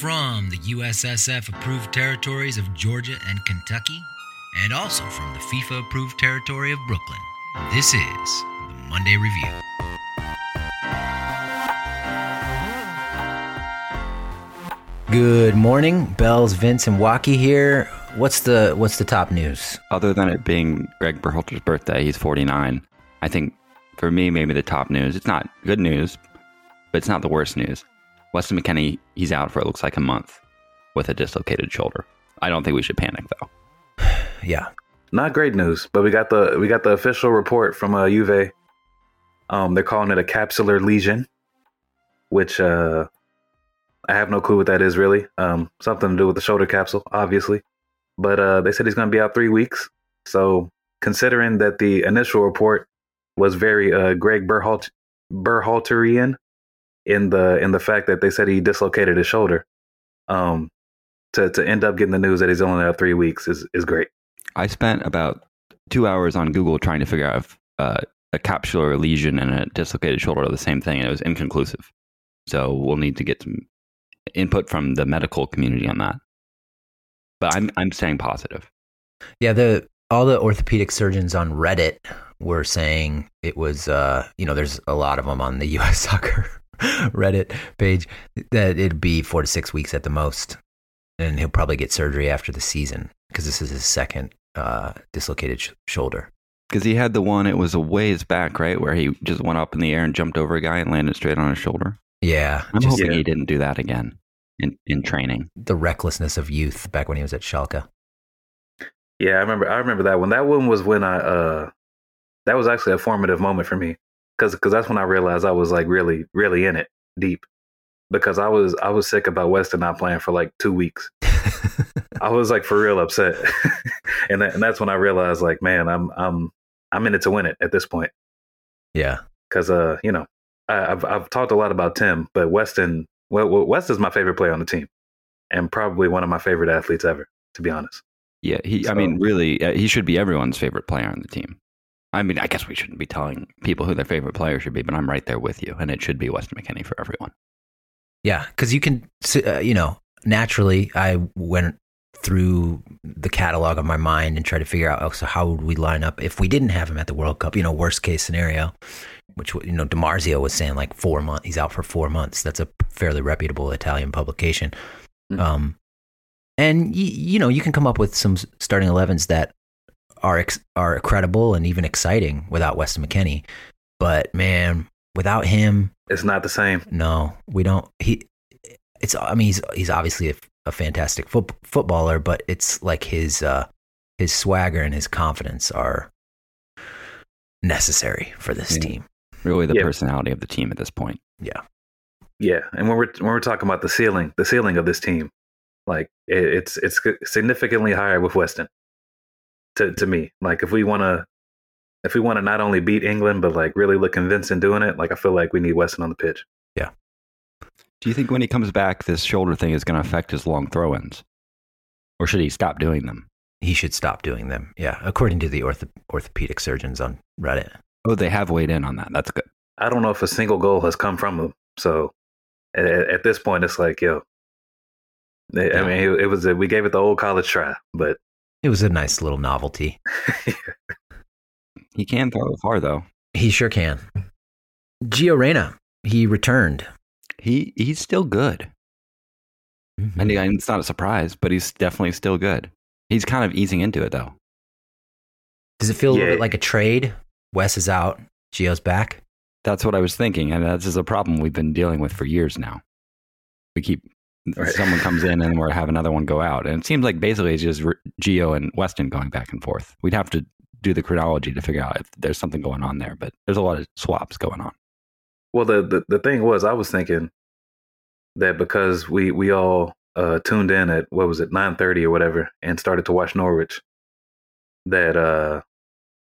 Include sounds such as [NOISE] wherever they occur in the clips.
From the USSF approved territories of Georgia and Kentucky, and also from the FIFA approved territory of Brooklyn, this is the Monday Review. Good morning, Bells, Vince, and Waukee here. What's the what's the top news? Other than it being Greg Berhalter's birthday, he's 49. I think for me, maybe the top news. It's not good news, but it's not the worst news. Weston McKennie, he's out for it looks like a month with a dislocated shoulder. I don't think we should panic though. [SIGHS] Yeah, Not great news, but we got the we got the official report from uh, Juve. Um, they're calling it a capsular lesion, which uh, I have no clue what that is really. Um, something to do with the shoulder capsule, obviously. But uh, they said he's going to be out three weeks. So considering that the initial report was very uh, Greg Berhalt Berhalterian in the in the fact that they said he dislocated his shoulder, um, to to end up getting the news that he's only out three weeks is is great. I spent about two hours on Google trying to figure out if uh, a capsular lesion and a dislocated shoulder are the same thing, and it was inconclusive. So we'll need to get some input from the medical community on that. But I'm I'm staying positive. yeah. The all the orthopedic surgeons on Reddit were saying it was, uh, you know, there's a lot of them on the U.S. [LAUGHS] Soccer [LAUGHS] Reddit page that it'd be four to six weeks at the most, and he'll probably get surgery after the season because this is his second uh, dislocated sh- shoulder. Because he had the one, it was a ways back, right, where he just went up in the air and jumped over a guy and landed straight on his shoulder. Yeah, I'm just hoping Yeah. he didn't do that again in, in training. the recklessness of youth back when he was at Schalke. Yeah, I remember. I remember that one. That one was when I. uh That was actually a formative moment for me, because because that's when I realized I was like really, really in it deep, because I was I was sick about Weston not playing for like two weeks. [LAUGHS] I was like for real upset, [LAUGHS] and that, and that's when I realized like, man, I'm I'm I'm in it to win it at this point, yeah, because uh you know I, I've I've talked a lot about Tim, but Weston well, West is my favorite player on the team, and probably one of my favorite athletes ever, to be honest. Yeah, he. I mean, really, uh, he should be everyone's favorite player on the team. I mean, I guess we shouldn't be telling people who their favorite player should be, but I'm right there with you, and it should be Weston McKennie for everyone. yeah, because you can, uh, you know, naturally, I went through the catalog of my mind and tried to figure out, oh, so how would we line up if we didn't have him at the World Cup? You know, worst case scenario, which you know, Di Marzio was saying like four months. He's out for four months. That's a fairly reputable Italian publication. Mhm. Um, and y- you know, you can come up with some starting 11s that are ex- are credible and even exciting without Weston McKennie. But man, without him, It's not the same. no, we don't. He, it's. I mean, he's he's obviously a, a fantastic foot, footballer, but it's like his uh, his swagger and his confidence are necessary for this Yeah. team. Really, the Yeah. personality of the team at this point. Yeah, yeah, and when we're when we're talking about the ceiling, the ceiling of this team, like it, it's it's significantly higher with Weston. To to me, like if we want to, if we want to not only beat England but like really look convincing doing it, like I feel like we need Weston on the pitch. Yeah. Do you think when he comes back, this shoulder thing is going to affect his long throw-ins, or should he stop doing them? He should stop doing them. Yeah, according to the ortho, orthopedic surgeons on Reddit. Oh, they have weighed in on that. That's good. I don't know if a single goal has come from him. So at, at this point, it's like yo. I Yeah. mean, it, it was a, we gave it the old college try, but It was a nice little novelty. He can throw far though. He sure can. Gio Reyna, he returned. He he's still good. Mm-hmm. And he- and it's not a surprise, but he's definitely still good. He's kind of easing into it though. Does it feel a little bit like a trade? Wes is out, Gio's back. That's what I was thinking, and that's just a problem we've been dealing with for years now. We keep Right. [LAUGHS] someone comes in and we're have another one go out, and it seems like basically it's just Gio and Weston going back and forth. We'd have to do the chronology to figure out if there's something going on there, but there's a lot of swaps going on. Well, the, the the thing was, I was thinking that because we we all uh, tuned in at what was it nine thirty or whatever, and started to watch Norwich, that uh,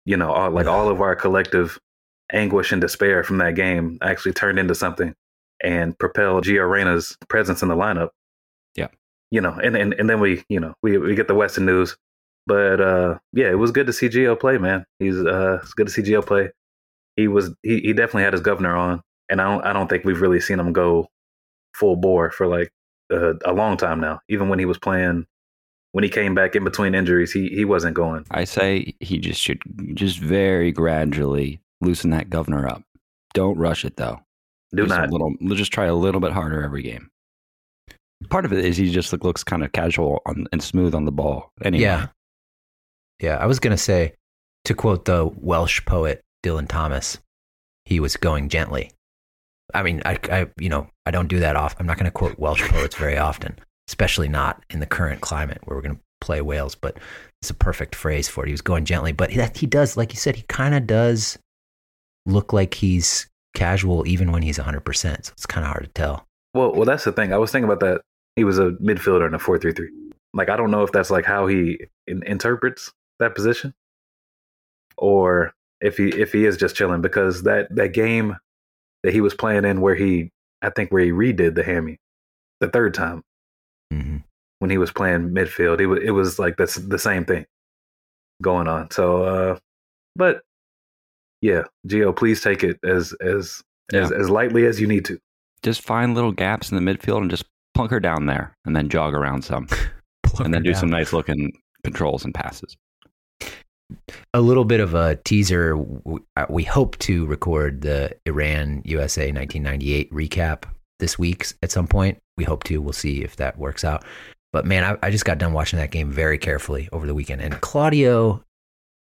you know, all, like all of our collective anguish and despair from that game actually turned into something and propel Gio Reyna's presence in the lineup. Yeah. you know, and and, and then we you know we we get the Weston news, but uh, yeah, it was good to see Gio play, man. He's uh, it's good to see Gio play. He was he, he definitely had his governor on, and I don't I don't think we've really seen him go full bore for like uh, a long time now. Even when he was playing, when he came back in between injuries, he he wasn't going. I say he just should just very gradually loosen that governor up. Don't rush it though. Do just not. A little, just try a little bit harder every game. Part of it is he just look, looks kind of casual on, and smooth on the ball. Anyway, Yeah. Yeah. I was going to say, to quote the Welsh poet Dylan Thomas, he was going gently. I mean, I, I you know, I don't do that often. I'm not going to quote Welsh poets very often, especially not in the current climate where we're going to play Wales, but it's a perfect phrase for it. He was going gently, but he, he does, like you said, he kind of does look like he's casual even when he's 100%. So it's kind of hard to tell. Well, well, that's the thing. I was thinking about that. He was a midfielder in a four-three-three. Like I don't know if that's like how he in, interprets that position, or if he if he is just chilling because that that game that he was playing in where he I think where he redid the hammy the third time hmm when he was playing midfield, it was it was like that's the same thing going on. So, uh, but yeah, Gio, please take it as as as, as lightly as you need to. just find little gaps in the midfield and just plunk her down there, and then jog around some, [LAUGHS] and then do some nice looking controls and passes. a little bit of a teaser. Uh, We hope to record the Iran USA 1998 recap this week at some point. We hope to. We'll see if that works out. But man, I, I just got done watching that game very carefully over the weekend, and Claudio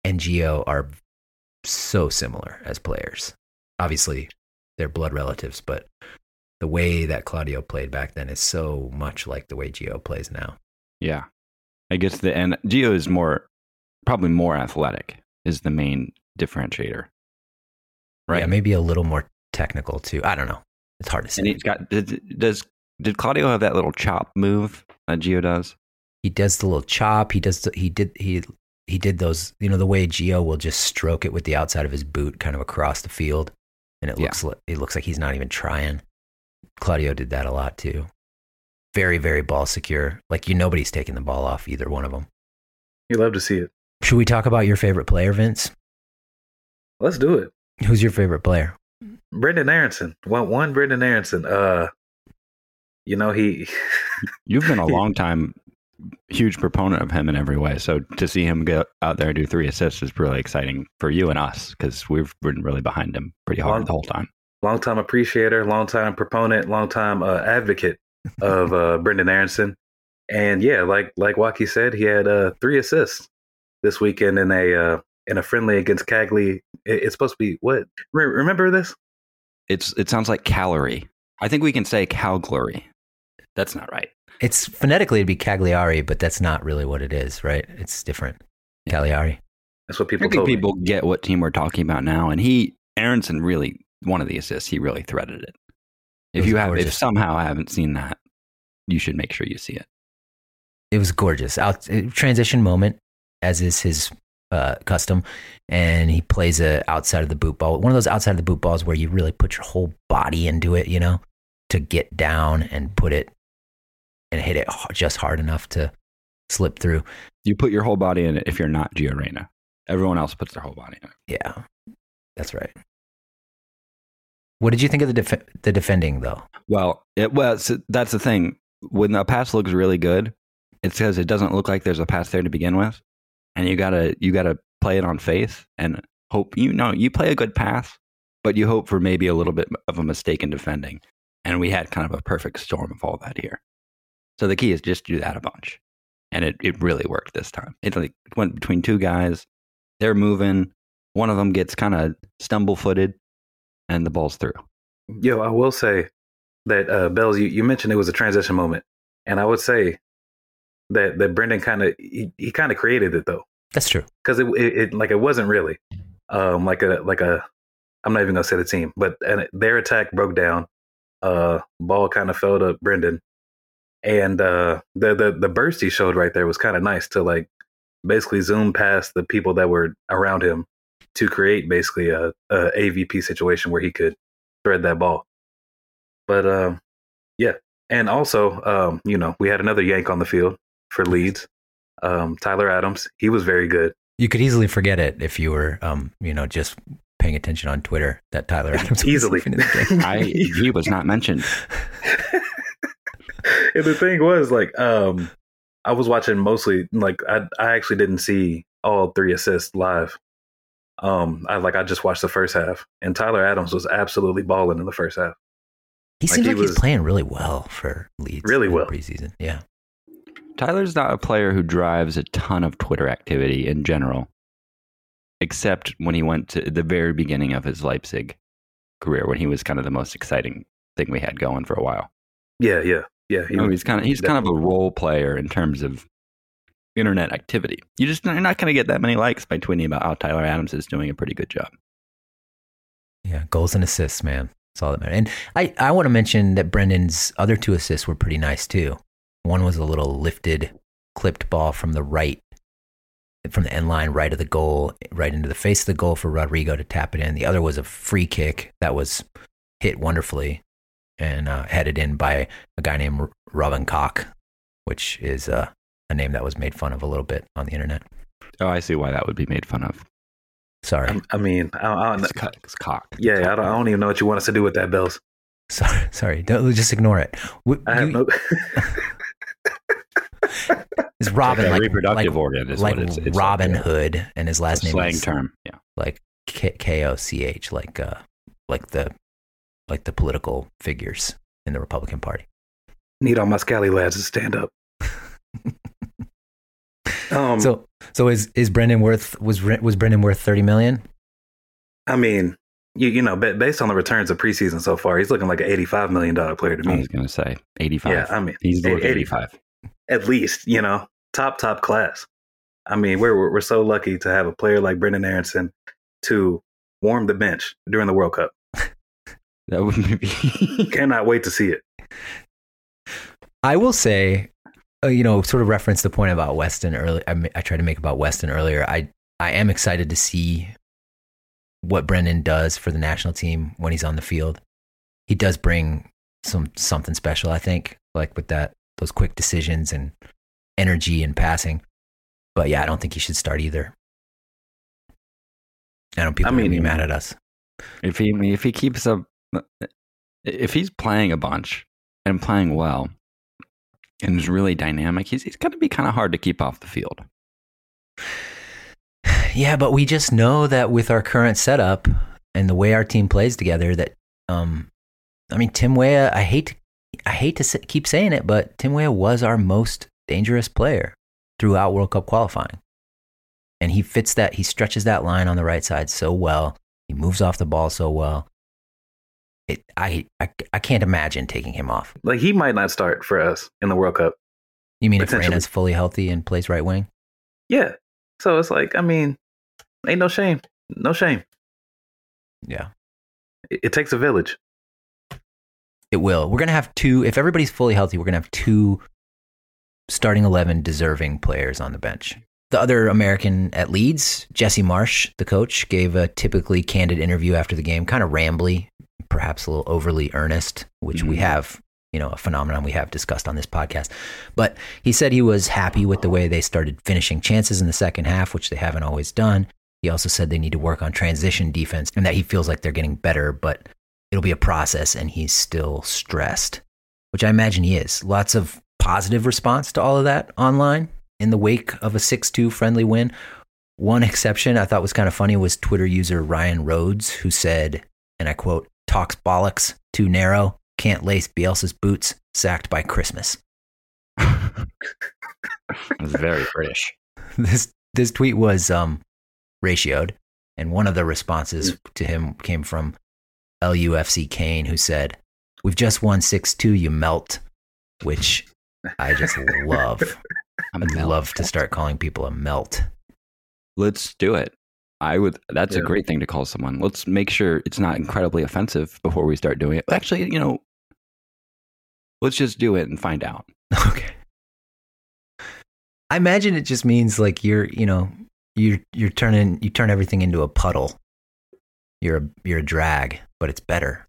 and Gio are so similar as players. Obviously, they're blood relatives, but the way that Claudio played back then is so much like the way Gio plays now. Yeah, I guess the and Gio is more probably more athletic is the main differentiator, right? Yeah, maybe a little more technical too. I don't know. It's hard to say. and he's got did, does did Claudio have that little chop move that Gio does? he does the little chop. He does. The, he did. He he did those. You know the way Gio will just stroke it with the outside of his boot, kind of across the field, and it Yeah. looks like it looks like he's not even trying. Claudio did that a lot too. Very very ball secure. Like you, nobody's taking the ball off either one of them. You love to see it. Should we talk about your favorite player, Vince? Let's do it. Who's your favorite player? Brenden Aaronson. One one Brenden Aaronson. Uh, you know he. You've been a [LAUGHS] long time huge proponent of him in every way. So to see him get out there and do three assists is really exciting for you and us because we've been really behind him pretty hard Long- the whole time. long time appreciator, long time proponent, long time uh, advocate of uh, [LAUGHS] Brenden Aaronson. And yeah, like like Waki said, he had uh, three assists this weekend in a uh, in a friendly against Cagley. It, it's supposed to be what? Re- remember this? It's it sounds like calorie. I think we can say Calgary. That's not right. It's phonetically it'd be Cagliari, but that's not really what it is, right? It's different. Cagliari. That's what I people think told people get what team we're talking about now. And he Aaronson really one of the assists, he really threaded it. It If was you have if somehow I haven't seen that, you should make sure you see it. it was gorgeous. Out uh, transition moment, as is his uh, custom, and he plays a outside of the boot ball. One of those outside of the boot balls where you really put your whole body into it, you know, to get down and put it and hit it just hard enough to slip through. You put your whole body in it if you're not Gio Reyna. Everyone else puts their whole body in it. Yeah, that's right. What did you think of the def- the defending though? Well, it, well, so that's the thing. When a pass looks really good, it says it doesn't look like there's a pass there to begin with, and you gotta you gotta play it on faith and hope. You know, you play a good pass, but you hope for maybe a little bit of a mistake in defending. And we had kind of a perfect storm of all that here. So the key is just do that a bunch, and it it really worked this time. It like went between two guys. They're moving. One of them gets kind of stumble footed, and the ball's through. Yo, I will say that uh, Bells, you, you mentioned it was a transition moment, and I would say that that Brenden kind of he, he kind of created it though, That's true. because it, it it like it wasn't really um like a like a I'm not even gonna say the team, but and it- their attack broke down. Uh, ball kind of fell to Brenden, and uh, the the the burst he showed right there was kind of nice to like basically zoom past the people that were around him to create basically a, a AVP situation where he could thread that ball. But um, yeah, and also um, you know we had another yank on the field for Leeds. Um, Tyler Adams, he was very good. You could easily forget it if you were, um, you know, just paying attention on Twitter that Tyler [LAUGHS] Adams Easily. leaving the game. I he was not mentioned. [LAUGHS] And the thing was, like, um, I was watching mostly, like, I I actually didn't see all three assists live. Um, I like I just watched the first half, and Tyler Adams was absolutely balling in the first half. He Like, seems he like was- he's playing really well for Leeds. Really well. preseason. Yeah. Tyler's not a player who drives a ton of Twitter activity in general, except when he went to the very beginning of his Leipzig career, when he was kind of the most exciting thing we had going for a while. Yeah, yeah, yeah. He, oh, You know, he's kind of he's kind of a role player in terms of internet activity. You just you're not going to get that many likes by tweeting about how Tyler Adams is doing a pretty good job. Yeah. Goals and assists, man. That's all that matters. And I, I want to mention that Brenden's other two assists were pretty nice too. One was a little lifted, clipped ball from the right, from the end line, right of the goal, right into the face of the goal for Rodrigo to tap it in. The other was a free kick that was hit wonderfully and uh, headed in by a guy named Robin Koch, which is uh, a name that was made fun of a little bit on the internet. Oh, I see why that would be made fun of. Sorry, I, I mean, I, I don't, It's, co- it's cock. yeah, I don't, I don't even know what you want us to do with that, Bells. sorry, sorry. Don't, just ignore it. W- I have you- no. [LAUGHS] It's Robin, Like like reproductive like, organ is like what it's, it's Robin like, Hood, and his last name slang is term. Yeah. like K O C H, like uh, like the like the political figures in the Republican Party. Need all my scally lads to stand up. [LAUGHS] um, so so is is Brenden worth was was Brenden worth thirty million? I mean, you you know, based on the returns of preseason so far, he's looking like an eighty-five million dollar player to me. I me. was going to say 85. Yeah, I mean, He's a- worth 85. at least you know, top top class. I mean, we're we're we're so lucky to have a player like Brenden Aaronson to warm the bench during the World Cup. That would be. [LAUGHS] Cannot wait to see it. I will say, uh, you know, sort of reference the point about Weston earlier. I, I tried to make about Weston earlier. I I am excited to see what Brenden does for the national team when he's on the field. He does bring some something special, I think, like with that those quick decisions and energy and passing. But yeah, I don't think he should start either. I don't people I gonna be mad at us. if he if he keeps up, if he's playing a bunch and playing well, and is really dynamic, he's he's going to be kind of hard to keep off the field. [SIGHS] Yeah, but we just know that with our current setup and the way our team plays together, that um, I mean, Tim Weah. I hate to, I hate to keep saying it, but Tim Weah was our most dangerous player throughout World Cup qualifying, and he fits that. He stretches that line on the right side so well. He moves off the ball so well. It, I, I, I can't imagine taking him off. Like he might not start for us in the World Cup. You mean if. Reyna's fully healthy and plays right wing? Yeah. So it's like, I mean, ain't no shame. No shame. Yeah. It, it takes a village. It will. We're gonna have two. If everybody's fully healthy, we're gonna have two starting eleven deserving players on the bench. The other American at Leeds, Jesse Marsch, the coach, gave a typically candid interview after the game, kind of rambly, perhaps a little overly earnest, which we Mhm. have, you know, a phenomenon we have discussed on this podcast. But he said he was happy with the way they started finishing chances in the second half, which they haven't always done. He also said they need to work on transition defense and that he feels like they're getting better, but it'll be a process and he's still stressed, which I imagine he is. Lots of positive response to all of that online in the wake of a 6 2 friendly win. One exception I thought was kind of funny was Twitter user Ryan Rhodes, who said, and I quote, talks bollocks, too narrow, can't lace Bielsa's boots, sacked by Christmas. It was very British. [LAUGHS] this this tweet was um ratioed and one of the responses to him came from LUFC Kane who said we've just won 6-2 you melt which I just love I'm I'd melt. love to start calling people a melt Let's do it. I would. That's a great thing to call someone. Let's make sure it's not incredibly offensive before we start doing it. Actually, you know, let's just do it and find out. [LAUGHS] okay I imagine it just means like you're you know you're you're turning you turn everything into a puddle you're a you're a drag but it's better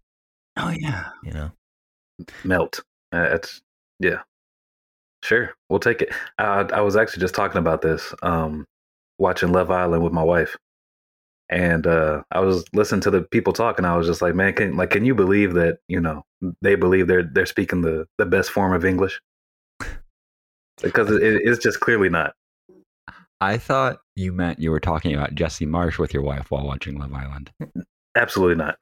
Oh yeah. you know Melt. Uh, it's, yeah. Sure. We'll take it. Uh, I was actually just talking about this, um, watching Love Island with my wife. And uh, I was listening to the people talk, and I was just like, "Man, can like, can you believe that? You know, they believe they're they're speaking the the best form of English. [LAUGHS] because it, it's just clearly not. I thought you meant you were talking about Jesse Marsch with your wife while watching Love Island. Absolutely not.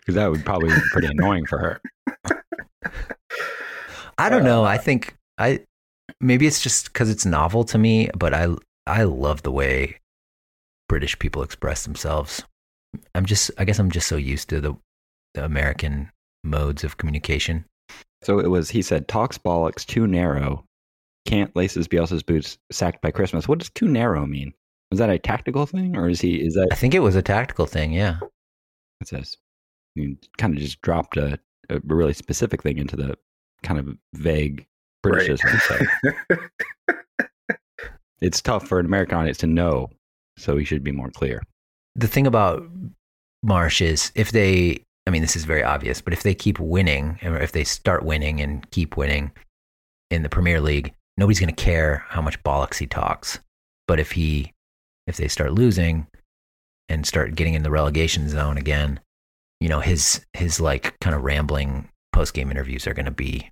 Because that would probably be pretty annoying for her. I don't know. I think I maybe it's just because it's novel to me, but I I love the way British people express themselves. I'm just I guess I'm just so used to the, the American modes of communication. So it was, he said, talks bollocks too narrow. Can't laces Bielsa's boots sacked by Christmas. What does too narrow mean? Was that a tactical thing or is he, is that, I think it was a tactical thing. Yeah. it says, you kind of just dropped a, a really specific thing into the kind of vague Britishism. So [LAUGHS] it's tough for an American audience to know. So he should be more clear. The thing about Marsch is if they, I mean, this is very obvious, but if they keep winning, or if they start winning and keep winning in the Premier League, nobody's going to care how much bollocks he talks. But if he, if they start losing and start getting in the relegation zone again, you know, his his like kind of rambling post game interviews are going to be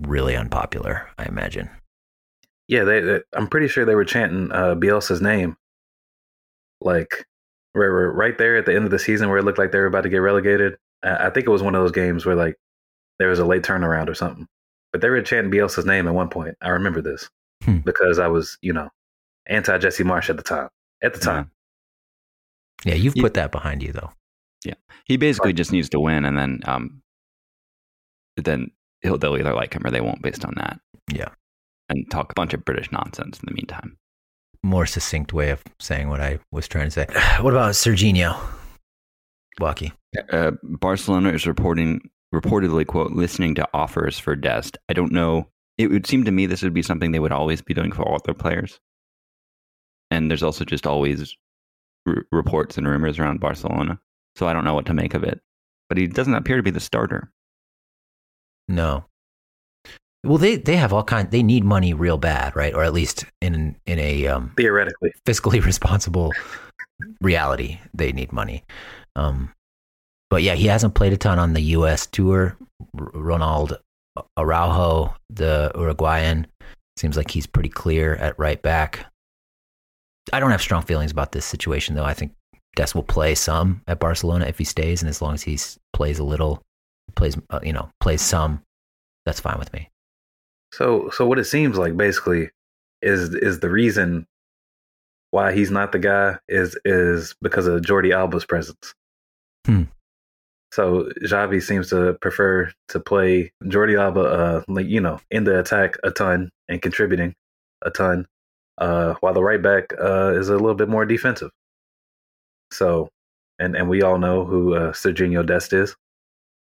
really unpopular. I imagine. Yeah, they, they. I'm pretty sure they were chanting uh, Bielsa's name, like right, right right there at the end of the season where it looked like they were about to get relegated. I, I think it was one of those games where like there was a late turnaround or something, but they were chanting Bielsa's name at one point. I remember this Hmm. because I was, you know, anti Jesse Marsch at the time. At the time, Yeah, you've You- put that behind you though. Yeah, he basically just needs to win, and then um, then he'll they'll either like him or they won't based on that. Yeah. and talk a bunch of British nonsense in the meantime. More succinct way of saying what I was trying to say. [SIGHS] What about Serginho? Wacky. Uh, Barcelona is reporting reportedly quote listening to offers for Dest. I don't know. It would seem to me this would be something they would always be doing for all their players. And there's also just always r- reports and rumors around Barcelona, so I don't know what to make of it. But he doesn't appear to be the starter. No. Well, they they have all kind. They need money real bad, right? Or at least in in a um, theoretically. fiscally [LAUGHS] responsible reality, they need money. Um, but yeah, he hasn't played a ton on the U.S. tour. R- Ronald Araujo, the Uruguayan, seems like he's pretty clear at right back. I don't have strong feelings about this situation, though. I think Dest will play some at Barcelona if he stays, and as long as he plays a little, plays uh, you know plays some, that's fine with me. So, so what it seems like basically is is the reason why he's not the guy is is because of Jordi Alba's presence. Hmm. So Xavi seems to prefer to play Jordi Alba, uh, like you know, in the attack a ton and contributing a ton, uh, while the right back uh, is a little bit more defensive. So, and and we all know who uh, Serginho Dest is.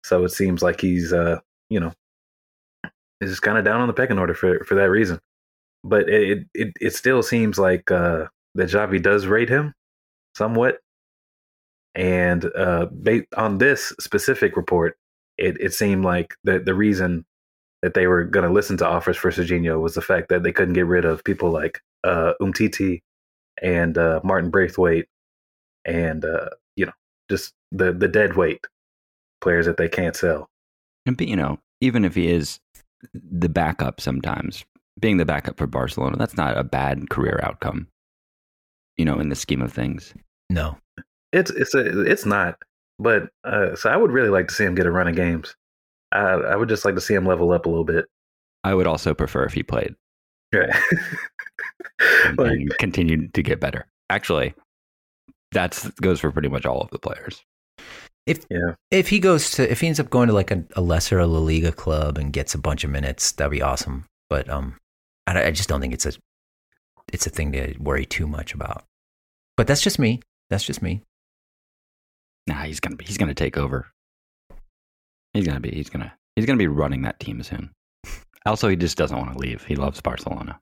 So it seems like he's, uh, you know, is just kind of down on the pecking order for for that reason. But it it it still seems like uh, that Xavi does rate him somewhat, and uh, based on this specific report, it it seemed like the the reason that they were going to listen to offers for Serginho was the fact that they couldn't get rid of people like uh, Umtiti and uh, Martin Braithwaite, and uh, you know just the the dead weight players that they can't sell. And but, you know, even if he is the backup sometimes, being the backup for Barcelona, that's not a bad career outcome. You know, in the scheme of things. No, It's it's a, it's not. But uh, so I would really like to see him get a run of games. I I would just like to see him level up a little bit. I would also prefer if he played Right. and, [LAUGHS] like, and continued to get better. Actually, that's goes for pretty much all of the players. Yeah. if he goes to if he ends up going to like a, a lesser La Liga club and gets a bunch of minutes, that'd be awesome. But um, I, I just don't think it's a it's a thing to worry too much about. But that's just me. That's just me. Nah, he's gonna be he's gonna take over. He's gonna be he's gonna he's gonna be running that team soon. Also, he just doesn't want to leave. He loves Barcelona.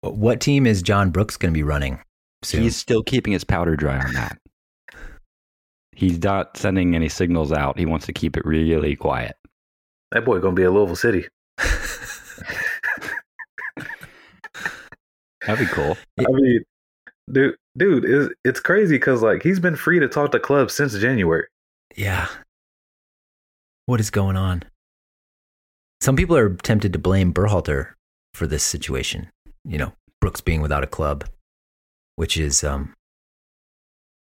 What team is John Brooks going to be running soon? He's still keeping his powder dry on that. He's not sending any signals out. He wants to keep it really quiet. That boy gonna be at Louisville City. That'd be cool. [LAUGHS] I mean, dude, dude, is it's crazy because like he's been free to talk to clubs since January. yeah. What is going on? Some people are tempted to blame Berhalter for this situation. You know, Brooks being without a club, which is um,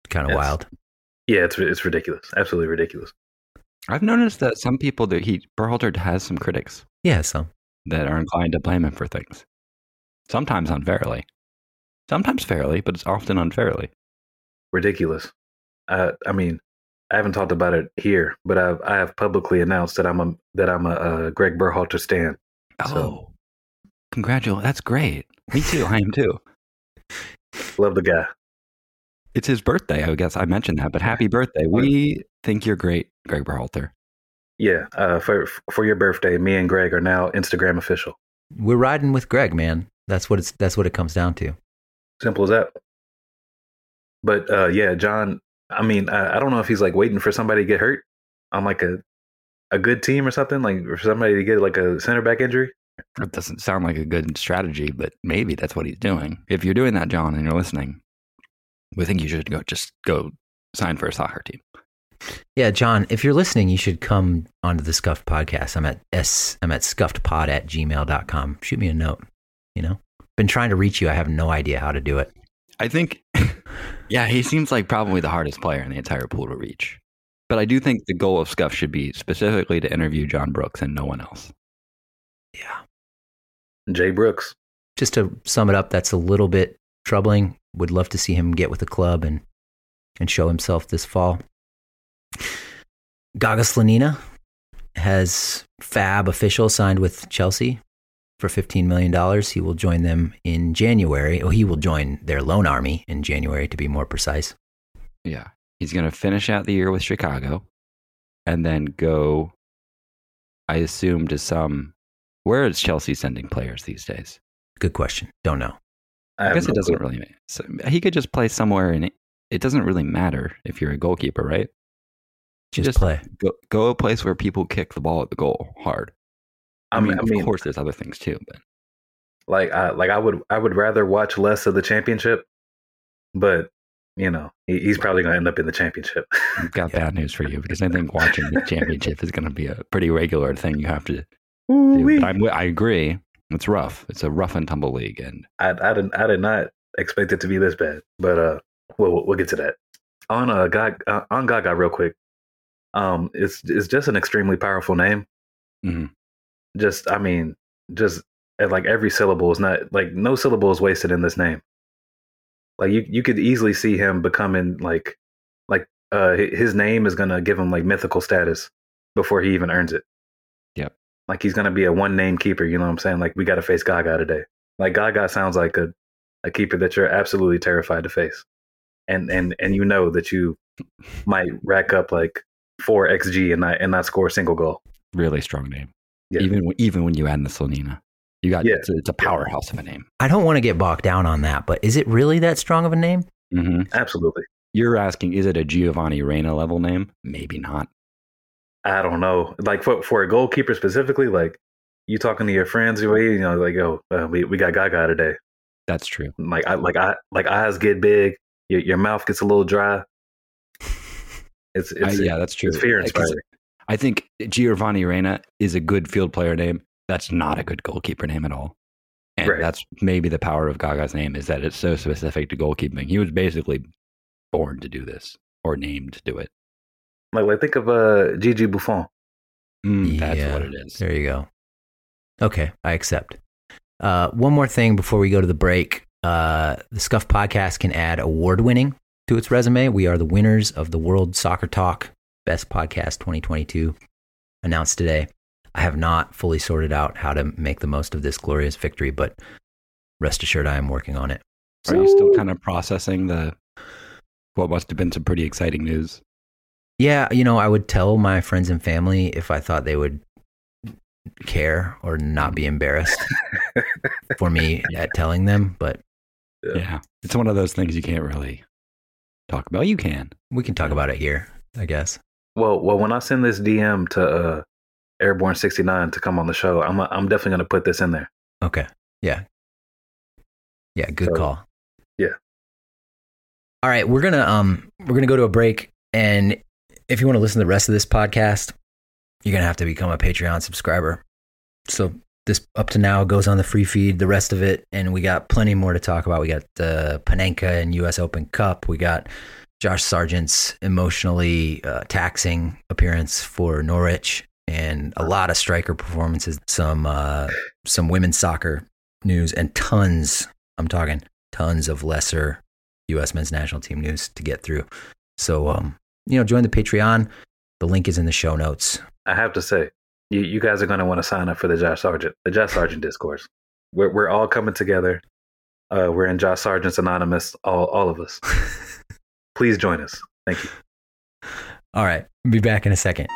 kind of Yes. wild. Yeah, it's it's ridiculous. Absolutely ridiculous. I've noticed that some people that he Berhalter has some critics Yeah, some. that are inclined to blame him for things. Sometimes unfairly. Sometimes fairly, but it's often unfairly. Ridiculous. Uh, I mean, I haven't talked about it here, but I've I have publicly announced that I'm a that I'm a, uh Greg Berhalter stan. Oh, So- congratulations! That's great. Me too. I am too. [LAUGHS] Love the guy. It's his birthday. I guess I mentioned that, but happy birthday. We think you're great, Greg Berhalter. Yeah. Uh, for for your birthday, me and Greg are now Instagram official. We're riding with Greg, man. That's what it's. That's what it comes down to. Simple as that. But uh, yeah, John. I mean, I, I don't know if he's like waiting for somebody to get hurt on like a a good team or something, like for somebody to get like a center back injury. That doesn't sound like a good strategy, but maybe that's what he's doing. If you're doing that, John, and you're listening, we think you should go just go sign for a soccer team. Yeah, John, if you're listening, you should come onto the Scuffed podcast. I'm at s I'm at scuffedpod at gmail.com. Shoot me a note. You know? Been trying to reach you. I have no idea how to do it. I think, [LAUGHS] yeah, he seems like probably the hardest player in the entire pool to reach. But I do think the goal of Scuff should be specifically to interview John Brooks and no one else. Yeah. Jay Brooks. Just to sum it up, that's a little bit troubling. Would love to see him get with the club and and show himself this fall. Gaga Slonina has Fab official signed with Chelsea for $15 million. He will join them in January. Oh, he will join their loan army in January, to be more precise. Yeah. He's going to finish out the year with Chicago and then go, I assume, to some. Where is Chelsea sending players these days? Good question. Don't know. I, have guess no it doesn't clue. really matter. So he could just play somewhere and it, it doesn't really matter if you're a goalkeeper, right? Just, Just- play. Go, go a place where people kick the ball at the goal hard. I, I mean, mean, I of mean, course, there's other things too, but like I like I would I would rather watch less of the championship, but you know he, he's probably going to end up in the championship. I've got [LAUGHS] Yeah. bad news for you because I think watching the [LAUGHS] championship is going to be a pretty regular thing you have to do. Ooh-wee. But I'm, I agree. It's rough. It's a rough and tumble league. And I, I did I did not expect it to be this bad, but uh, we'll we'll get to that. On uh, Gaga, uh on Gaga real quick. Um, it's it's just an extremely powerful name. Mhm. Just I mean, just like every syllable is not like no syllable is wasted in this name. Like you you could easily see him becoming like like uh his name is gonna give him like mythical status before he even earns it. Yep. Like he's gonna be a one name keeper. You know what I'm saying? Like we got to face Gaga today. Like Gaga sounds like a a keeper that you're absolutely terrified to face, and and and you know that you [LAUGHS] might rack up like four xg and not and not score a single goal. really strong name. Yeah. Even even when you add in the Slonina, you got Yeah. it's, a, it's a powerhouse of a name. I don't want to get bogged down on that, but is it really that strong of a name? hmm Absolutely. You're asking, is it a Giovanni Reyna level name? Maybe not. I don't know. Like for for a goalkeeper specifically, like you talking to your friends, you you know, like yo, uh, we we got Gaga today. That's true. Like I like I like eyes get big, your your mouth gets a little dry. It's I- yeah, that's true. it's fear inspiring. I think Giovanni Reyna is a good field player name. That's not a good goalkeeper name at all. And Right. that's maybe the power of Gaga's name is that it's so specific to goalkeeping. He was basically born to do this or named to do it. Like like think of uh Gigi Buffon. Mm, that's Yeah. what it is. There you go. Okay, I accept. Uh, one more thing before we go to the break. Uh, the Scuff podcast can add award winning to its resume. We are the winners of the World Soccer Talk Best Podcast 2022, announced today. I have not fully sorted out how to make the most of this glorious victory, but rest assured I am working on it. Are you still kind of processing the what must have been some pretty exciting news? Yeah, you know, I would tell my friends and family if I thought they would care or not be embarrassed [LAUGHS] for me at telling them, but Yeah. Yeah. It's one of those things you can't really talk about. You can. we can talk about it here, I guess. Well, well, when I send this DM to uh, Airborne sixty nine to come on the show, I'm I'm definitely gonna put this in there. Okay. Yeah. Yeah, good So, call. yeah. All right, we're going to um we're going to go to a break and if you want to listen to the rest of this podcast, you're going to have to become a Patreon subscriber. so this up to now goes on the free feed. The rest of it, and we got plenty more to talk about. We got the Panenka and U.S. Open Cup. We got Josh Sargent's emotionally uh, taxing appearance for Norwich, and a lot of striker performances. Some uh, some women's soccer news, and tons. I'm talking tons of lesser U.S. men's national team news to get through. So, um, you know, join the Patreon. The link is in the show notes. I have to say, you, you guys are going to want to sign up for the Josh Sargent, the Josh Sargent discourse. We're, we're all coming together. Uh, we're in Josh Sargent's Anonymous, all, all of us. [LAUGHS] Please join us. Thank you. All right. Be back in a second.